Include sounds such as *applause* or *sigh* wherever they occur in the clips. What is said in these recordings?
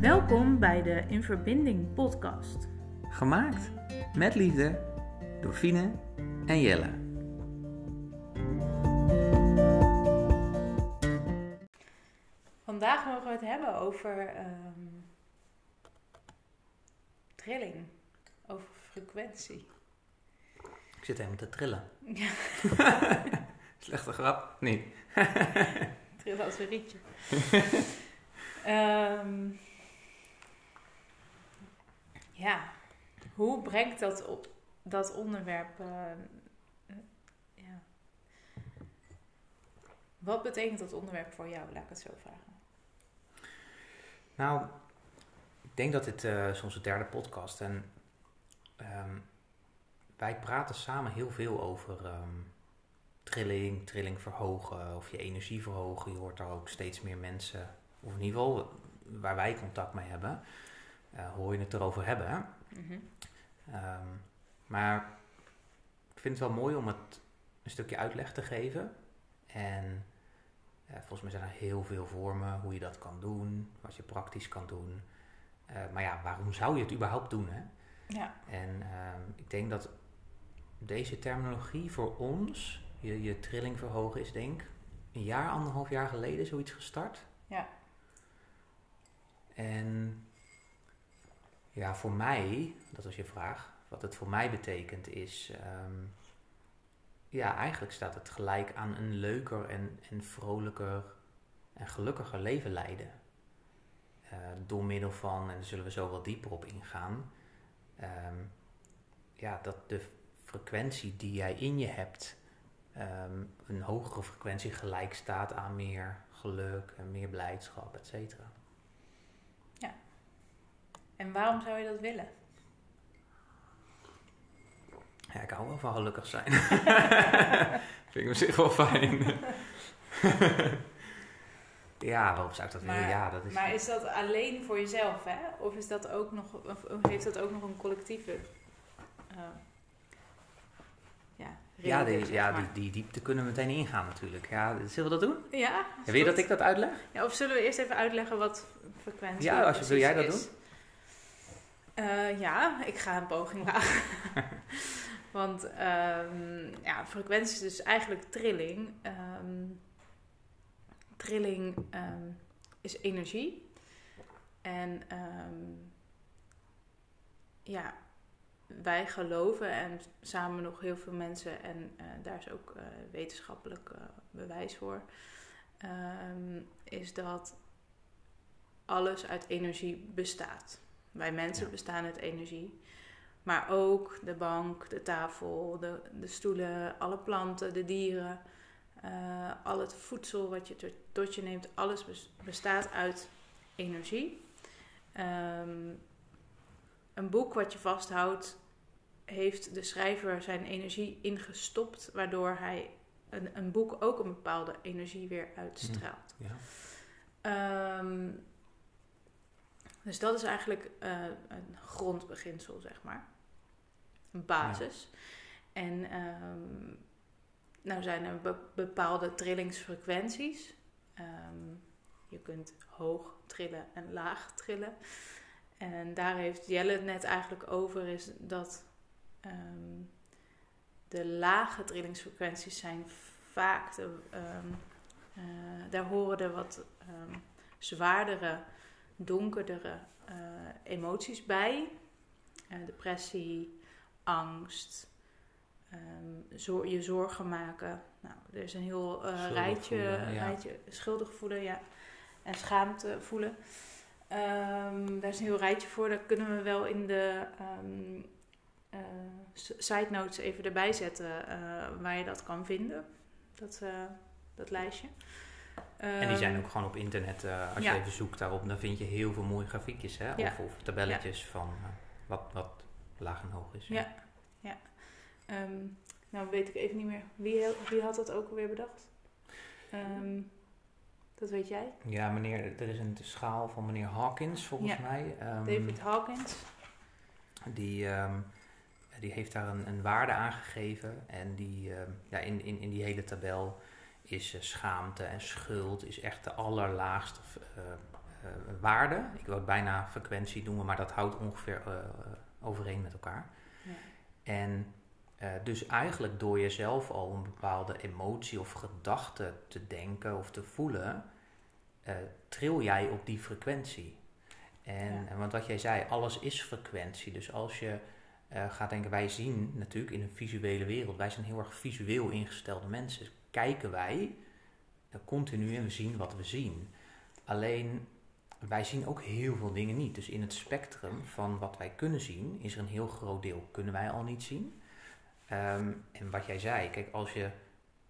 Welkom bij de In Verbinding podcast. Gemaakt met liefde door Fine en Jelle. Vandaag mogen we het hebben over ehm, trilling, over frequentie. Ik zit helemaal te trillen. Ja, *laughs* Slechte grap? Nee. *laughs* trillen als een rietje. Ehm, ja, hoe brengt dat op dat onderwerp? eh, eh, ja. Wat betekent dat onderwerp voor jou? Laat ik het zo vragen. Nou, ik denk dat dit eh, is onze derde podcast en ehm, wij praten samen heel veel over ehm, trilling, trilling verhogen of je energie verhogen. Je hoort daar ook steeds meer mensen, of in ieder geval waar wij contact mee hebben, eh, hoor je het erover hebben. Hè? Mhm. Ehm, maar ik vind het wel mooi om het een stukje uitleg te geven. En eh, volgens mij zijn er heel veel vormen hoe je dat kan doen, wat je praktisch kan doen. Eh, maar ja, waarom zou je het überhaupt doen? Hè? Ja, En ehm, ik denk dat deze terminologie voor ons, je, je trilling verhogen, is denk ik een jaar, anderhalf jaar geleden zoiets gestart. Ja. En ja, voor mij, dat was je vraag, wat het voor mij betekent is, ehm, ja, eigenlijk staat het gelijk aan een leuker en, en vrolijker en gelukkiger leven leiden. Eh, door middel van, en daar zullen we zo wel dieper op ingaan, ehm, ja, dat de frequentie die jij in je hebt, ehm, een hogere frequentie gelijk staat aan meer geluk en meer blijdschap, et cetera. En waarom zou je dat willen? Ja, ik hou wel van gelukkig zijn. *laughs* Vind ik op zich wel fijn. *laughs* ja, waarom zou ik dat willen? Maar, Ja, dat is... maar is dat alleen voor jezelf, hè? Of, is dat ook nog, of heeft dat ook nog een collectieve eh, ja, ja, die, zeg ja die, die diepte kunnen we meteen ingaan natuurlijk. Ja, zullen we dat doen? Ja, is wil je dat ik dat uitleg? Ja, of zullen we eerst even uitleggen wat frequentie Ja, als je- wil jij dat is? Eh, ja, ik ga een poging wagen. *laughs* Want ehm, ja, frequentie is dus eigenlijk trilling. Ehm, trilling ehm, is energie. En ja, wij geloven en samen nog heel veel mensen, en eh, daar is ook eh, wetenschappelijk bewijs voor, is dat alles uit energie bestaat. Wij mensen Ja. bestaan uit energie. Maar ook de bank, de tafel, de, de stoelen, alle planten, de dieren, eh, al het voedsel wat je tot, tot je neemt, alles bes- bestaat uit energie. Ehm, een boek wat je vasthoudt, heeft de schrijver zijn energie ingestopt, waardoor hij een, een boek ook een bepaalde energie weer uitstraalt. Ja. Ehm, dus dat is eigenlijk eh, een grondbeginsel, zeg maar. Een basis. En ehm, nou zijn er be- bepaalde trillingsfrequenties. Ehm, je kunt hoog trillen en laag trillen. En daar heeft Jelle het net eigenlijk over, is dat ehm, de lage trillingsfrequenties zijn vaak de, eh, daar horen de wat ehm, zwaardere, donkerdere eh, emoties bij. Eh, depressie, angst, ehm, zor- je zorgen maken. Nou, er is een heel eh, rijtje, voelen, ja. rijtje schuldig voelen ja, en schaamte voelen. Ehm, daar is een heel rijtje voor. Dat kunnen we wel in de s- side notes even erbij zetten waar je dat kan vinden. Dat, dat lijstje. En die zijn Ehm, ook gewoon op internet, eh, als ja. je even zoekt daarop, dan vind je heel veel mooie grafiekjes, hè? Ja. Of, of tabelletjes van eh, wat, wat laag en hoog is. Ja, ja. Ehm, nou weet ik even niet meer. Wie, wie had dat ook alweer bedacht? Ehm, dat weet jij? Ja, meneer, er is een schaal van meneer Hawkins, volgens Ja. mij. David Hawkins. Die, die heeft daar een, een waarde aangegeven. En die, ja, in, in, in die hele tabel is eh, schaamte en schuld is echt de allerlaagste eh, waarde. Ik wil het bijna frequentie noemen, maar dat houdt ongeveer overeen met elkaar. Ja. En dus eigenlijk door jezelf al een bepaalde emotie of gedachte te denken of te voelen, tril jij op die frequentie. En, want wat jij zei, alles is frequentie. Dus als je gaat denken, wij zien natuurlijk in een visuele wereld, wij zijn heel erg visueel ingestelde mensen. Kijken wij continu en we zien wat we zien. Alleen wij zien ook heel veel dingen niet. Dus in het spectrum van wat wij kunnen zien, is er een heel groot deel kunnen wij al niet zien. Ehm, en wat jij zei, kijk, als je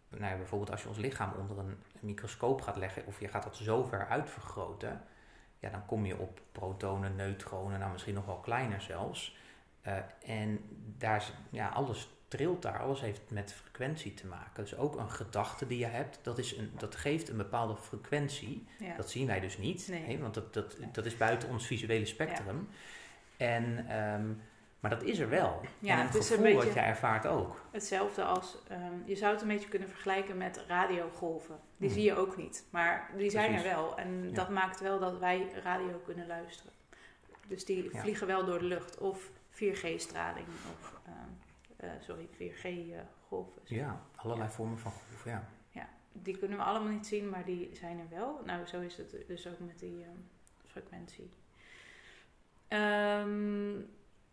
nou bijvoorbeeld als je ons lichaam onder een microscoop gaat leggen, of je gaat dat zo ver uitvergroten, ja, dan kom je op protonen, neutronen, nou misschien nog wel kleiner zelfs. Uh, en daar is ja, alles trilt daar. Alles heeft met frequentie te maken. Dus ook een gedachte die je hebt, dat, is een, dat geeft een bepaalde frequentie. Dat zien wij dus niet, nee. want dat, dat, dat is buiten ons visuele spectrum. En, ehm, maar dat is er wel. Ja, en het, het gevoel wat je ervaart ook. Hetzelfde als, um, je zou het een beetje kunnen vergelijken met radiogolven. Die hmm. zie je ook niet, maar die zijn er wel. En dat maakt wel dat wij radio kunnen luisteren. Dus die vliegen wel door de lucht. Of 4G-straling. Of, sorry, 4G-golven. ja, allerlei vormen van golven, ja. Ja, die kunnen we allemaal niet zien, maar die zijn er wel. Nou, zo is het dus ook met die um, frequentie. Um,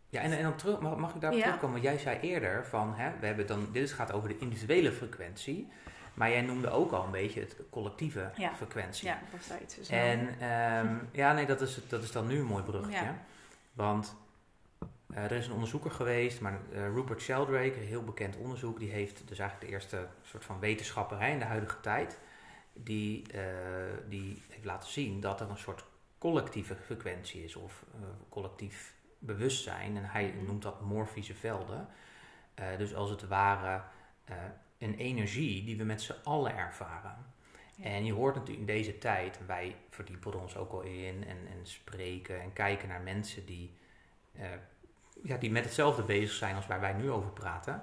ja, en, en dan terug, mag, mag ik daar ja. terugkomen? Jij zei eerder van, hè, we hebben dan, dit gaat over de individuele frequentie. Maar jij noemde ook al een beetje het collectieve ja. frequentie. Ja, dat was iets. En um, *laughs* ja, nee, dat is, dat is dan nu een mooi brugje. Ja. Want uh, er is een onderzoeker geweest, maar uh, Rupert Sheldrake, een heel bekend onderzoek, die heeft dus eigenlijk de eerste soort van wetenschapperij in de huidige tijd, die, uh, die heeft laten zien dat er een soort collectieve frequentie is of collectief bewustzijn. En hij mhm. noemt dat morfische velden. dus als het ware een energie die we met z'n allen ervaren. En je hoort natuurlijk in deze tijd, wij verdiepen ons ook al in en, en spreken en kijken naar mensen die ja, die met hetzelfde bezig zijn als waar wij nu over praten.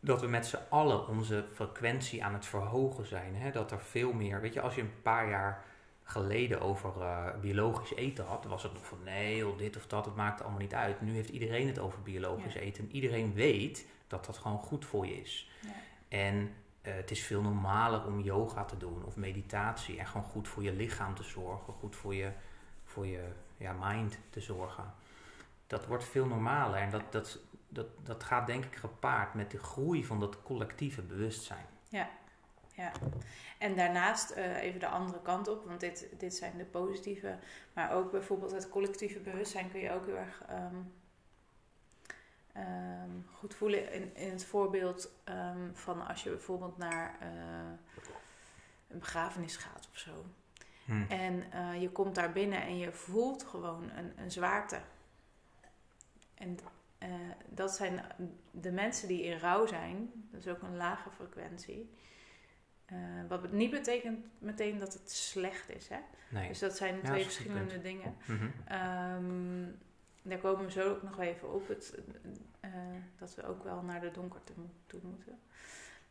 Dat we met z'n allen onze frequentie aan het verhogen zijn. Hè? Dat er veel meer, weet je, als je een paar jaar geleden over uh, biologisch eten had, was het nog van nee, of dit of dat, het maakt allemaal niet uit. Nu heeft iedereen het over biologisch eten. En iedereen weet dat dat gewoon goed voor je is. Ja. En uh, het is veel normaler om yoga te doen of meditatie en gewoon goed voor je lichaam te zorgen, goed voor je, voor je ja, mind te zorgen dat wordt veel normaler. En dat, dat, dat, dat gaat denk ik gepaard met de groei van dat collectieve bewustzijn. Ja, ja. En daarnaast uh, even de andere kant op, want dit, dit zijn de positieve, maar ook bijvoorbeeld het collectieve bewustzijn kun je ook heel erg um, um, goed voelen in, in het voorbeeld um, van als je bijvoorbeeld naar uh, een begrafenis gaat of zo. Hmm. En uh, je komt daar binnen en je voelt gewoon een, een zwaarte. En uh, dat zijn de mensen die in rouw zijn. Dat is ook een lage frequentie. Uh, wat niet betekent meteen dat het slecht is. Hè? Nee. Dus dat zijn twee verschillende dingen. Mm -hmm. um, daar komen we zo ook nog even op. Het, uh, dat we ook wel naar de donkerte toe moeten.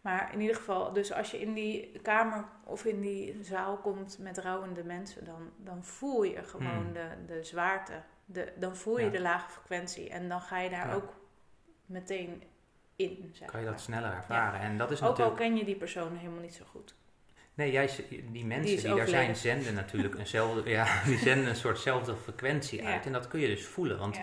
Maar in ieder geval, dus als je in die kamer of in die zaal komt met rouwende mensen, dan, dan voel je gewoon mm. de, de zwaarte de, dan voel je de lage frequentie en dan ga je daar ook meteen in. Zeg kan je dat sneller ervaren. En dat is ook al ken je die persoon helemaal niet zo goed. Nee, juist die mensen die, daar zijn, zenden natuurlijk *laughs* eenzelfde, ja, die zenden een soortzelfde frequentie uit. En dat kun je dus voelen. Want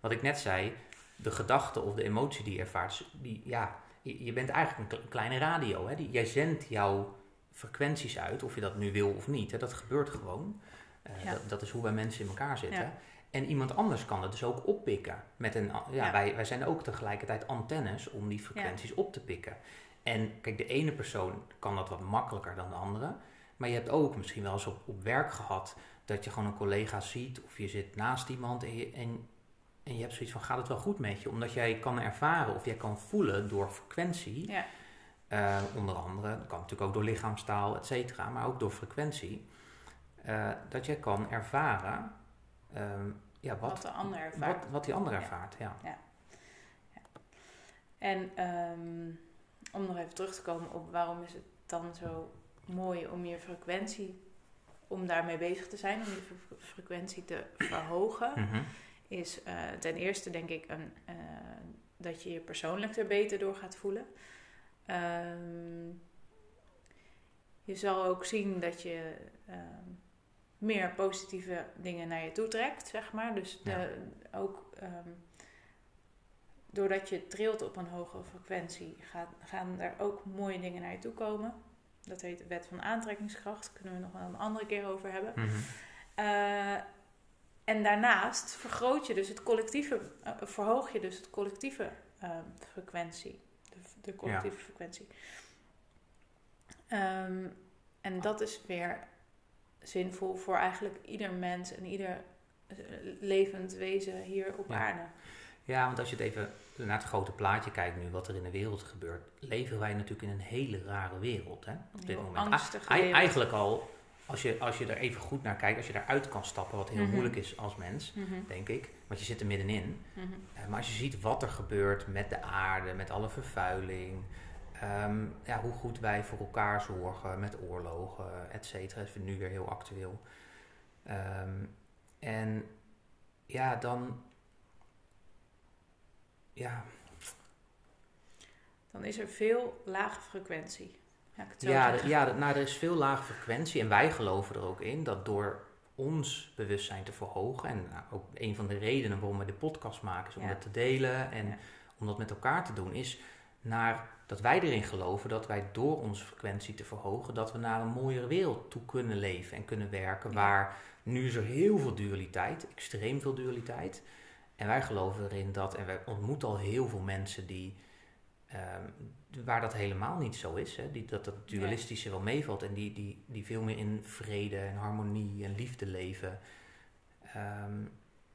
wat ik net zei, de gedachte of de emotie die je ervaart, die, ja, je, bent eigenlijk een kleine radio. Hè? Die, jij zendt jouw frequenties uit, of je dat nu wil of niet. Hè? Dat gebeurt gewoon. Uh, dat, dat, is hoe wij mensen in elkaar zitten. En iemand anders kan het dus ook oppikken. Met een, ja, Wij, wij zijn ook tegelijkertijd antennes om die frequenties op te pikken. En kijk, de ene persoon kan dat wat makkelijker dan de andere. Maar je hebt ook misschien wel eens op, op werk gehad dat je gewoon een collega ziet of je zit naast iemand en je, en, en je hebt zoiets van gaat het wel goed met je? Omdat jij kan ervaren of jij kan voelen door frequentie. Ja. Uh, onder andere, dat kan natuurlijk ook door lichaamstaal, et cetera, maar ook door frequentie. Uh, dat jij kan ervaren Um, ja, wat, wat, de ander ervaart. Wat, wat die ander ervaart, ja. ja. ja. En um, om nog even terug te komen op waarom is het dan zo mooi om je frequentie om daarmee bezig te zijn, om je fre- frequentie te verhogen, Mhm. is eh, ten eerste denk ik een, eh, dat je je persoonlijk er beter door gaat voelen. Ehm, je zal ook zien dat je ehm, meer positieve dingen naar je toe trekt, zeg maar. Dus de, ook ehm, doordat je trilt op een hogere frequentie, gaat, gaan er ook mooie dingen naar je toe komen. Dat heet de wet van aantrekkingskracht. Daar kunnen we nog wel een andere keer over hebben. Mhm. Eh, en daarnaast vergroot je dus het collectieve, eh, verhoog je dus het collectieve eh, frequentie. De, de collectieve frequentie. Ehm, en dat is weer zinvol voor eigenlijk ieder mens en ieder eh, levend wezen hier op Ja. aarde. Ja, want als je het even naar het grote plaatje kijkt nu, wat er in de wereld gebeurt, leven wij natuurlijk in een hele rare wereld. Hè, op dit moment. eigenlijk al, als je, als je er even goed naar kijkt, als je daaruit kan stappen, wat heel Mhm. moeilijk is als mens, Mhm, denk ik, want je zit er middenin. mhm. Eh, Maar als je ziet wat er gebeurt met de aarde, met alle vervuiling, ehm, ja, hoe goed wij voor elkaar zorgen met oorlogen, et cetera, is nu weer heel actueel. Ehm, en ja, dan. Ja, Dan is er veel lage frequentie. Ja, ja, nou, er is veel lage frequentie en wij geloven er ook in dat door ons bewustzijn te verhogen, en nou, ook een van de redenen waarom we de podcast maken, is om Ja. dat te delen en Ja. om dat met elkaar te doen, is naar dat wij erin geloven dat wij door onze frequentie te verhogen, dat we naar een mooiere wereld toe kunnen leven en kunnen werken, waar nu is er heel veel dualiteit, extreem veel dualiteit. En wij geloven erin dat, en wij ontmoeten al heel veel mensen die, ehm, waar dat helemaal niet zo is, hè, die, dat dat dualistische wel meevalt en die, die, die veel meer in vrede en harmonie en liefde leven. Ehm,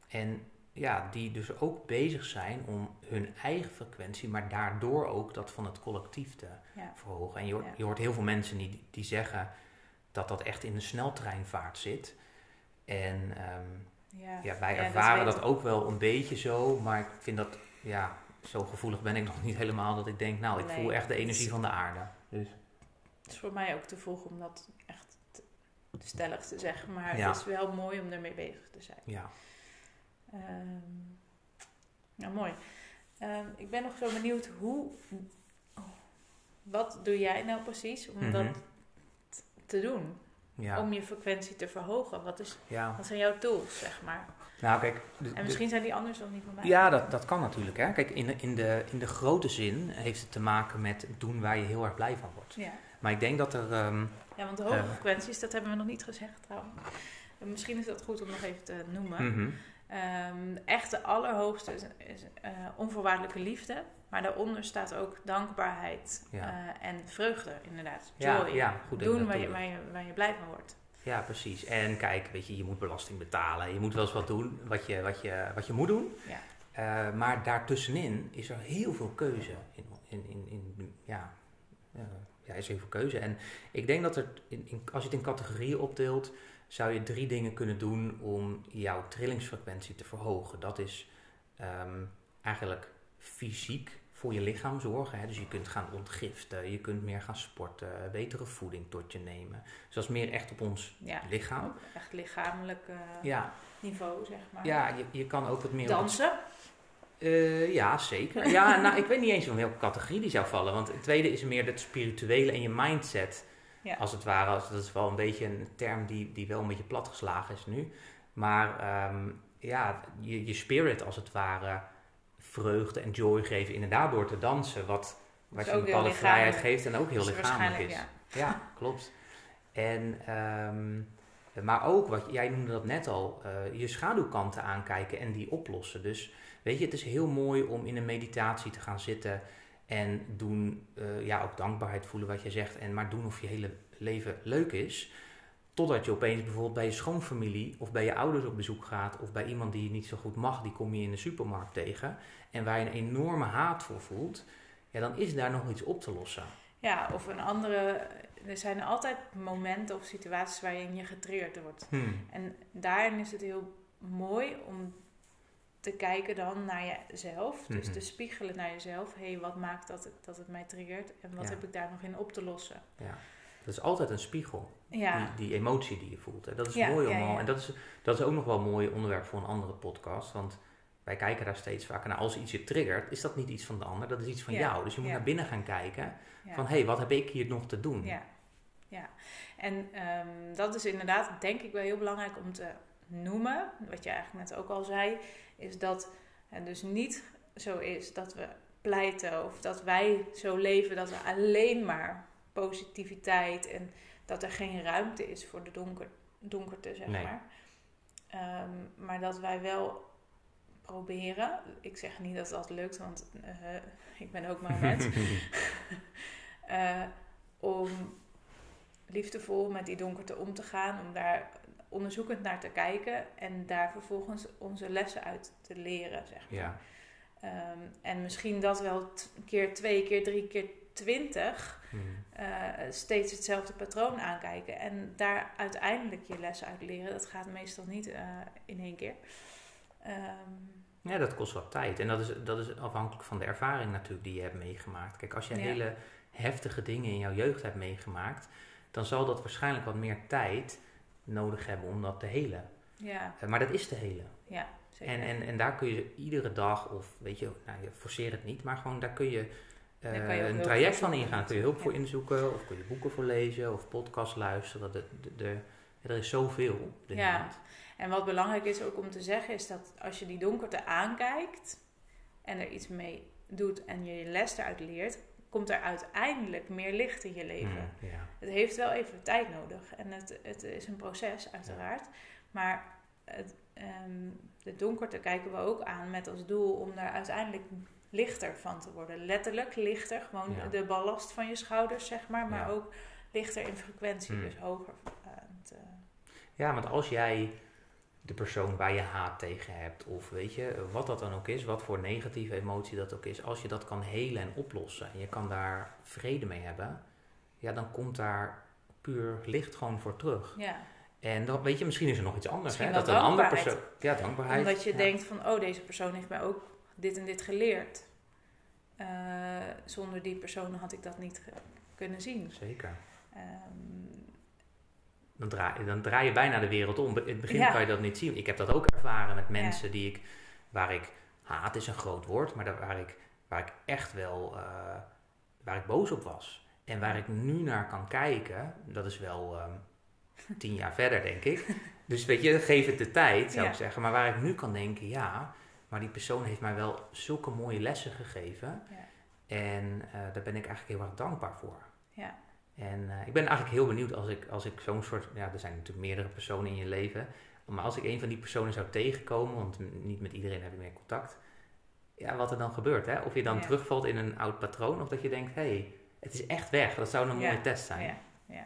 en ja, die dus ook bezig zijn om hun eigen frequentie, maar daardoor ook dat van het collectief te Ja. verhogen. En je hoort, Ja. je hoort heel veel mensen die, die zeggen dat dat echt in de sneltreinvaart zit. En ehm, Ja. ja, wij Ja, ervaren dat, ook wel een beetje zo, maar ik vind dat, ja, zo gevoelig ben ik nog niet helemaal dat ik denk, nou, ik Nee, voel echt de is- energie van de aarde. Dus. Het is voor mij ook te vroeg om dat echt te, stellig te zeggen, maar Ja. het is wel mooi om ermee bezig te zijn. Ja. Ehm, nou, mooi. Ehm, ik ben nog zo benieuwd hoe. Wat doe jij nou precies om Mhm. dat te doen? Ja. Om je frequentie te verhogen? Wat, is, ja. wat zijn jouw tools, zeg maar? Nou, kijk. de- En de- misschien zijn die anders dan die van mij. Ja, dat, dat kan natuurlijk. Hè. Kijk, in de, in, de, in de grote zin heeft het te maken met doen waar je heel erg blij van wordt. Ja. Maar ik denk dat er. ehm, ja, want de hoge Eh. frequenties, dat hebben we nog niet gezegd trouwens. En Misschien is dat goed om nog even te noemen. mhm. Ehm, echt de allerhoogste is, is eh, onvoorwaardelijke liefde. Maar daaronder staat ook dankbaarheid Ja. eh, en vreugde, inderdaad. Ja, Joy. ja, goed Doen waar je, waar, je, waar je blij van wordt. Ja, precies. En kijk, weet je, je moet belasting betalen. Je moet wel eens wat doen wat je, wat je, wat je moet doen. Ja. Eh, maar daartussenin is er heel veel keuze. In, in, in, in, ja, ja, is heel veel keuze. En ik denk dat er, in, in- als je het in categorieën opdeelt, zou je drie dingen kunnen doen om jouw trillingsfrequentie te verhogen. Dat is ehm, eigenlijk fysiek voor je lichaam zorgen. Hè? Dus je kunt gaan ontgiften, je kunt meer gaan sporten, betere voeding tot je nemen. Dus dat is meer echt op ons Ja, lichaam. ook echt lichamelijk Ja, niveau, zeg maar. ja je, je kan ook wat meer... Dansen. Eh, ja, zeker. Ja, *laughs* nou, ik weet niet eens in welke categorie die zou vallen. Want het tweede is meer het spirituele en je mindset. Ja. Als het ware. Dat is wel een beetje een term die, die wel een beetje platgeslagen is nu. Maar ehm, ja, je, je spirit als het ware vreugde en joy geven. Inderdaad door te dansen. Wat, wat je een bepaalde vrijheid geeft en ook heel Dus lichamelijk is. Ja, klopt. En, ehm, maar ook, wat jij noemde dat net al, eh, je schaduwkanten aankijken en die oplossen. Dus weet je, het is heel mooi om in een meditatie te gaan zitten en doen, eh, ja, ook dankbaarheid voelen wat je zegt, en maar doen of je hele leven leuk is. Totdat je opeens bijvoorbeeld bij je schoonfamilie of bij je ouders op bezoek gaat of bij iemand die je niet zo goed mag, die kom je in de supermarkt tegen en waar je een enorme haat voor voelt, ja, dan is daar nog iets op te lossen. Ja, of een andere... Er zijn altijd momenten of situaties waarin je getriggerd wordt. Hmm. En daarin is het heel mooi om te kijken dan naar jezelf. Dus Mhm. te spiegelen naar jezelf. Hé, hey, wat maakt dat het, dat het mij triggert? En wat Ja. heb ik daar nog in op te lossen? Ja, dat is altijd een spiegel. Ja. Die, die emotie die je voelt. Hè. Dat is Ja, mooi om al. En dat is, dat is ook nog wel een mooi onderwerp voor een andere podcast. Want wij kijken daar steeds vaker naar. Als iets je triggert, is dat niet iets van de ander, dat is iets van Ja, jou. Dus je moet naar binnen gaan kijken. Van hé, hey, wat heb ik hier nog te doen? Ja, ja. En ehm, dat is inderdaad, denk ik, wel heel belangrijk om te noemen. Wat je eigenlijk net ook al zei, is dat het dus niet zo is dat we pleiten of dat wij zo leven dat we alleen maar positiviteit en dat er geen ruimte is voor de donker, donkerte, zeg Nee. maar. Ehm, maar dat wij wel proberen. Ik zeg niet dat dat lukt, want eh, ik ben ook maar een mens. *laughs* Eh, om liefdevol met die donkerte om te gaan, om daar onderzoekend naar te kijken en daar vervolgens onze lessen uit te leren, zeg maar. Ja, Ehm, en misschien dat wel keer twee, keer drie, keer twintig Mhm. eh, steeds hetzelfde patroon aankijken en daar uiteindelijk je lessen uit leren. Dat gaat meestal niet eh, in één keer. Ehm, ja dat kost wat tijd. En dat is, dat is afhankelijk van de ervaring natuurlijk die je hebt meegemaakt. Kijk, als je Ja. hele heftige dingen in jouw jeugd hebt meegemaakt, dan zal dat waarschijnlijk wat meer tijd nodig hebben om dat te helen. ja, Eh, maar dat is te helen. ja, zeker. En, en, en daar kun je iedere dag, of weet je, nou, je forceer het niet, maar gewoon daar kun je, eh, Daar je een traject van ingaan. Kun je hulp voor inzoeken, of kun je boeken voor lezen, of podcast luisteren. De, de, de- er is zoveel Ja. En wat belangrijk is ook om te zeggen, is dat als je die donkerte aankijkt en er iets mee doet en je je les eruit leert, komt er uiteindelijk meer licht in je leven. Mm, ja. Het heeft wel even tijd nodig en het, het is een proces, uiteraard. Maar het, ehm, de donkerte kijken we ook aan met als doel om daar uiteindelijk lichter van te worden. Letterlijk lichter, gewoon Ja. de ballast van je schouders, zeg maar, maar ook lichter in frequentie, Mm. dus hoger. eh, te- ja, want als jij de persoon waar je haat tegen hebt, of weet je, wat dat dan ook is, wat voor negatieve emotie dat ook is, als je dat kan helen en oplossen en je kan daar vrede mee hebben, ja, dan komt daar puur licht gewoon voor terug. ja. En dan weet je, misschien is er nog iets anders. Hè? Dat een andere persoon. Ja, dankbaarheid. Omdat je ja. denkt van, oh, deze persoon heeft mij ook dit en dit geleerd. Eh, zonder die persoon had ik dat niet kunnen zien. Zeker. Ehm, Dan draai, dan draai je bijna de wereld om. In het begin Ja. kan je dat niet zien. Ik heb dat ook ervaren met mensen die ik, waar ik, haat is een groot woord, maar daar, waar, ik, waar ik echt wel, eh, waar ik boos op was. En waar ik nu naar kan kijken, dat is wel ehm, *laughs* tien jaar verder, denk ik. Dus weet je, geef het de tijd, zou Ja. ik zeggen. Maar waar ik nu kan denken, ja, maar die persoon heeft mij wel zulke mooie lessen gegeven. Ja. En eh, daar ben ik eigenlijk heel erg dankbaar voor. ja, En eh, ik ben eigenlijk heel benieuwd als ik, als ik zo'n soort, ja, er zijn natuurlijk meerdere personen in je leven, maar als ik een van die personen zou tegenkomen, want niet met iedereen heb ik meer contact, ja, wat er dan gebeurt, hè? Of je dan Ja. terugvalt in een oud patroon, of dat je denkt, hé, hey, het is echt weg. Dat zou een Ja. mooie test zijn. ja, ja.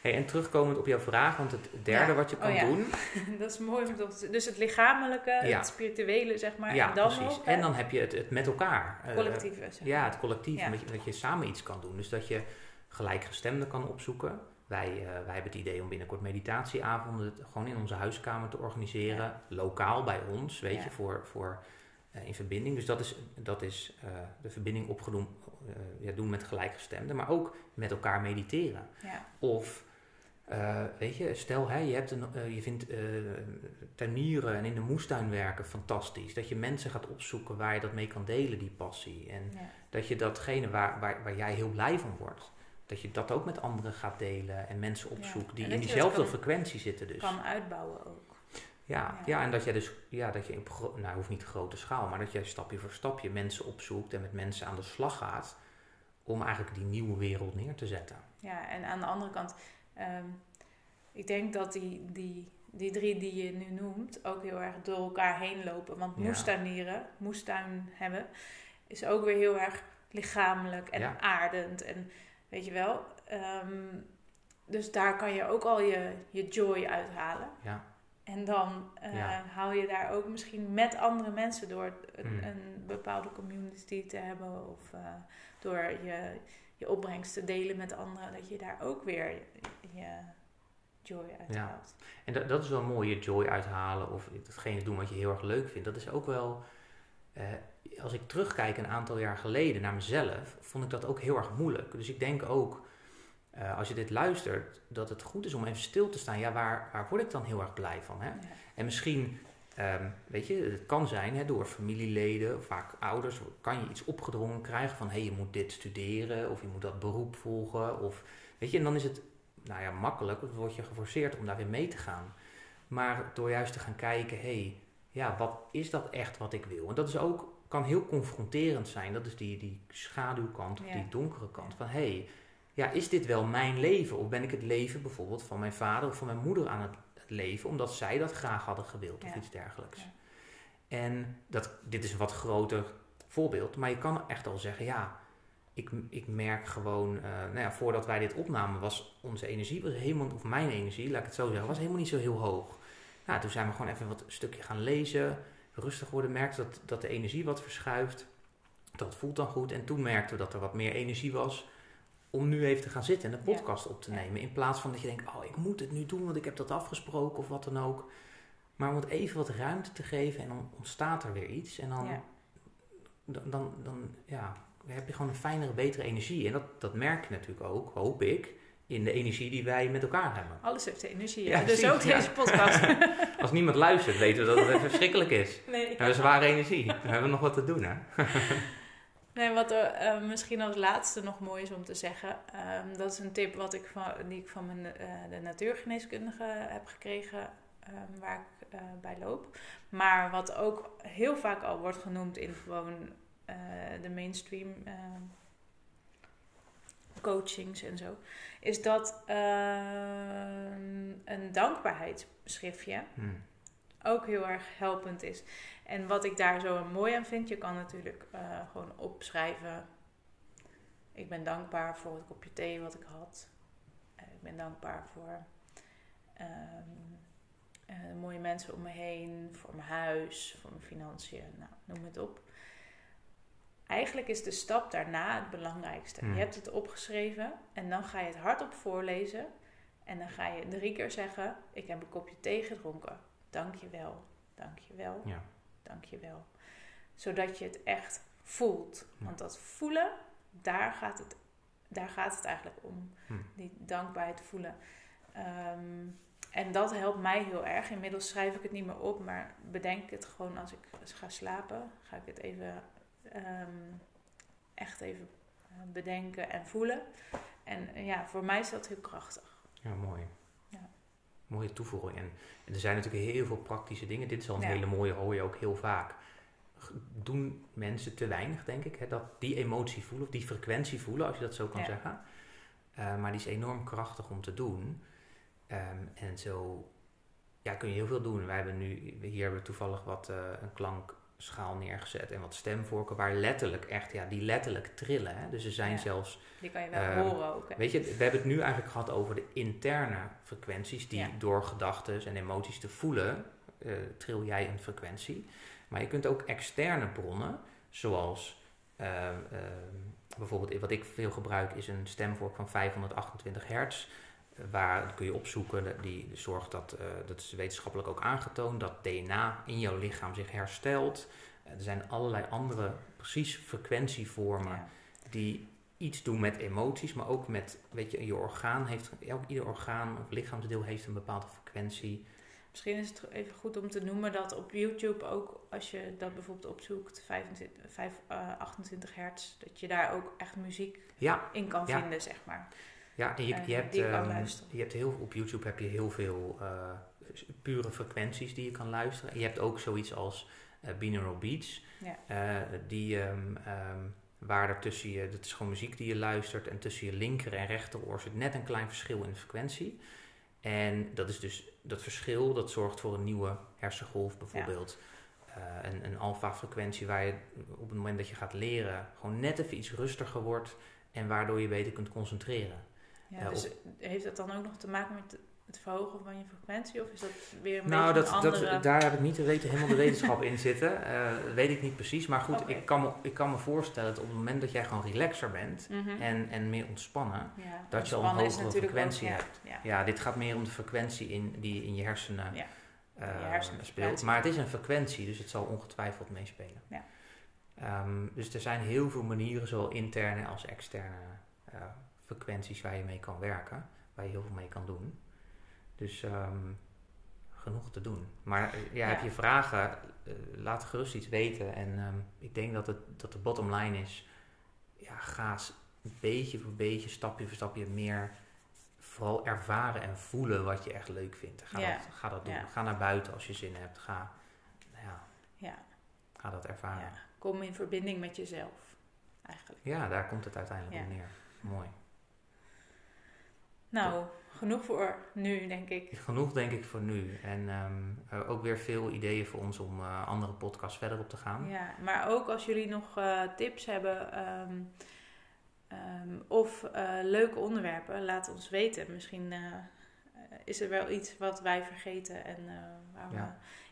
Hey, en terugkomend op jouw vraag, want het derde wat je Oh, kan ja. doen, *laughs* dat is mooi Dus het lichamelijke, het spirituele, zeg maar. ja, en dan precies. ook en hè, dan heb je het, het met elkaar. eh, collectieve, zeg Ja, het collectief, Ja. Dat, je, dat je samen iets kan doen. Dus dat je gelijkgestemden kan opzoeken. Wij, eh, wij hebben het idee om binnenkort meditatieavonden gewoon in onze huiskamer te organiseren. Lokaal bij ons, weet Ja. je, voor, voor eh, in verbinding. Dus dat is, dat is eh, de verbinding opgedoen, ja, doen met gelijkgestemden. Maar ook met elkaar mediteren. Ja, Of, weet je, stel hè, je, hebt een, je vindt eh, tuinieren en in de moestuin werken fantastisch. Dat je mensen gaat opzoeken waar je dat mee kan delen, die passie. En ja, dat je datgene waar, waar, waar jij heel blij van wordt, dat je dat ook met anderen gaat delen en mensen opzoekt die in diezelfde frequentie zitten dus. kan uitbouwen ook. Ja, Ja. ja, en dat je dus, ja, dat je op, nou hoeft niet grote schaal, maar dat je stapje voor stapje mensen opzoekt en met mensen aan de slag gaat om eigenlijk die nieuwe wereld neer te zetten. Ja, en aan de andere kant, ehm, ik denk dat die, die, die drie die je nu noemt ook heel erg door elkaar heen lopen. Want Ja. moestuinieren, moestuin hebben, is ook weer heel erg lichamelijk en aardend. En weet je wel, ehm, dus daar kan je ook al je, je joy uithalen. Ja, En dan eh, Ja. haal je daar ook misschien met andere mensen door een, Mm. een bepaalde community te hebben of eh, door je, je opbrengst te delen met anderen, dat je daar ook weer je joy uit Ja. en dat, dat is wel mooi, je joy uithalen of hetgene doen wat je heel erg leuk vindt. Dat is ook wel, eh, als ik terugkijk een aantal jaar geleden naar mezelf, vond ik dat ook heel erg moeilijk. Dus ik denk ook, eh, als je dit luistert, dat het goed is om even stil te staan. Ja, waar, waar word ik dan heel erg blij van? Hè? Ja. En misschien, ehm, weet je, het kan zijn hè, door familieleden, vaak ouders, kan je iets opgedrongen krijgen van hé, hey, je moet dit studeren of je moet dat beroep volgen. Of, weet je, en dan is het, nou ja, makkelijk, dan word je geforceerd om daar weer mee te gaan. Maar door juist te gaan kijken, hé, hey, ja, wat is dat echt wat ik wil? En dat is ook, kan heel confronterend zijn. Dat is die, die schaduwkant of Ja. die donkere kant. Van hé, hey, ja, is dit wel mijn leven? Of ben ik het leven bijvoorbeeld van mijn vader of van mijn moeder aan het leven, omdat zij dat graag hadden gewild of Ja. iets dergelijks. Ja. En dat, dit is een wat groter voorbeeld, maar je kan echt al zeggen, ja, ik, ik merk gewoon, eh, nou ja, voordat wij dit opnamen was onze energie, was helemaal, of mijn energie, laat ik het zo zeggen, was helemaal niet zo heel hoog. Nou, toen zijn we gewoon even wat stukje gaan lezen, rustig worden, merkte dat, dat de energie wat verschuift. Dat voelt dan goed. En toen merkten we dat er wat meer energie was om nu even te gaan zitten en de Ja. podcast op te nemen. In plaats van dat je denkt, oh, ik moet het nu doen, want ik heb dat afgesproken of wat dan ook. Maar om het even wat ruimte te geven en dan ontstaat er weer iets. En dan, Ja. dan, dan, dan ja, heb je gewoon een fijnere, betere energie. En dat, dat merk je natuurlijk ook, hoop ik, in de energie die wij met elkaar hebben. Alles heeft energie. Ja, Ja, dus precies, ook ja. deze podcast. *laughs* Als niemand luistert, weten we dat het verschrikkelijk is. nee, We hebben zware energie. We hebben nog wat te doen, hè? *laughs* Nee, wat er eh, misschien als laatste nog mooi is om te zeggen, ehm, dat is een tip wat ik van, die ik van mijn, eh, de natuurgeneeskundige heb gekregen, ehm, waar ik eh, bij loop. Maar wat ook heel vaak al wordt genoemd in gewoon de mainstream ehm, coachings en zo, is dat ehm, een dankbaarheidsschriftje Hm. ook heel erg helpend is. En wat ik daar zo mooi aan vind, je kan natuurlijk eh, gewoon opschrijven. Ik ben dankbaar voor het kopje thee wat ik had. Eh, ik ben dankbaar voor ehm, eh, de mooie mensen om me heen, voor mijn huis, voor mijn financiën, nou, noem het op. Eigenlijk is de stap daarna het belangrijkste. Je hebt het opgeschreven en dan ga je het hardop voorlezen. En dan ga je drie keer zeggen: Ik heb een kopje thee gedronken. Dank je wel, dank je wel, Ja. dank je wel. Zodat je het echt voelt. Ja. Want dat voelen, daar gaat het, daar gaat het eigenlijk om. Hm. Die dankbaarheid voelen. Ehm, en dat helpt mij heel erg. Inmiddels schrijf ik het niet meer op, maar bedenk het gewoon als ik ga slapen. Ga ik het even ehm, echt even eh, bedenken en voelen. En eh, ja, voor mij is dat heel krachtig. Ja, mooi. Ja. Mooie toevoeging. En, en er zijn natuurlijk heel veel praktische dingen. Dit is al een Ja. hele mooie, hoor je ook heel vaak. Doen mensen te weinig, denk ik. Hè? Dat die emotie voelen, of die frequentie voelen, als je dat zo kan Ja. zeggen. Eh, maar die is enorm krachtig om te doen. Ehm, en zo ja, kun je heel veel doen. Wij hebben nu, hier hebben we toevallig wat, een klankschaal neergezet en wat stemvorken, waar letterlijk echt, ja, die letterlijk trillen. Hè? Dus er zijn Ja. zelfs Die kan je wel Ehm, horen ook. hè. Weet je, we hebben het nu eigenlijk gehad over de interne frequenties die Ja. door gedachten en emoties te voelen, eh, tril jij een frequentie. Maar je kunt ook externe bronnen, zoals eh, eh, bijvoorbeeld wat ik veel gebruik is een stemvork van 528 hertz. Waar dat kun je opzoeken, die zorgt dat, eh, dat is wetenschappelijk ook aangetoond, dat DNA in jouw lichaam zich herstelt. Eh, er zijn allerlei andere, precies frequentievormen Ja. die iets doen met emoties, maar ook met, weet je, je orgaan heeft, elk, ieder orgaan of lichaamsdeel heeft een bepaalde frequentie. Misschien is het even goed om te noemen dat op YouTube ook, als je dat bijvoorbeeld opzoekt, 25, 5, eh, 28 hertz, dat je daar ook echt muziek Ja, in kan Ja. vinden, zeg maar. Ja je, je hebt, die je ehm, je hebt heel, op YouTube heb je heel veel eh, pure frequenties die je kan luisteren. En je hebt ook zoiets als eh, binaural beats, Ja. eh, die, ehm, ehm, waar er tussen je, dat is gewoon muziek die je luistert, en tussen je linker en rechteroor zit net een klein verschil in de frequentie. En dat is dus dat verschil, dat zorgt voor een nieuwe hersengolf bijvoorbeeld. Een een alfa-frequentie waar je op het moment dat je gaat leren gewoon net even iets rustiger wordt en waardoor je beter kunt concentreren. Ja, dus heeft dat dan ook nog te maken met het verhogen van je frequentie? Of is dat weer een nou, beetje dat, een andere... dat, daar heb ik niet de weten, helemaal de wetenschap in zitten. Eh, dat weet ik niet precies. Maar goed, ik, kan me, ik kan me voorstellen dat op het moment dat jij gewoon relaxer bent Mhm. en, en meer ontspannen, ja, dat je al een hogere frequentie ook- hebt. Ja, ja. Ja, dit gaat meer om de frequentie in, die in je hersenen eh, je hersenen speelt. Maar het is een frequentie, dus het zal ongetwijfeld meespelen. Ja. Ehm, dus er zijn heel veel manieren, zowel interne als externe eh, frequenties waar je mee kan werken, waar je heel veel mee kan doen. Dus ehm, genoeg te doen. Maar eh, ja, heb je vragen, uh, laat gerust iets weten. En ehm, ik denk dat, het, dat de bottom line is, ja, ga beetje voor beetje, stapje voor stapje meer vooral ervaren en voelen wat je echt leuk vindt. Ga, dat, ga dat doen. Ga naar buiten als je zin hebt. Ga, nou ja, ja. ga dat ervaren. Kom in verbinding met jezelf, eigenlijk. Ja, daar komt het uiteindelijk op neer. Mooi. Nou, genoeg voor nu, denk ik. Genoeg, denk ik, voor nu. En um, ook weer veel ideeën voor ons om uh, andere podcasts verder op te gaan. Ja, maar ook als jullie nog uh, tips hebben um, um, of uh, leuke onderwerpen, laat ons weten. Misschien is er wel iets wat wij vergeten en waar we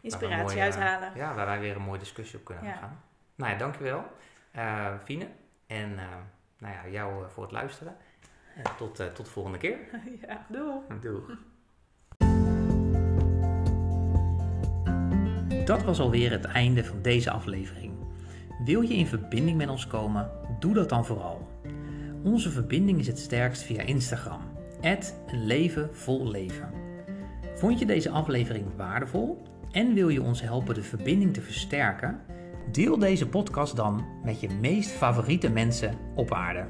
inspiratie uithalen. ja, waar wij weer een mooie discussie op kunnen ja. gaan. Nou ja, dankjewel, Fine. En nou ja, jou voor het luisteren. Tot, uh, tot de volgende keer. *laughs* Ja, doei. Doeg. Dat was alweer het einde van deze aflevering. Wil je in verbinding met ons komen? Doe dat dan vooral. Onze verbinding is het sterkst via Instagram. een leven vol leven. Vond je deze aflevering waardevol en wil je ons helpen de verbinding te versterken? Deel deze podcast dan met je meest favoriete mensen op aarde.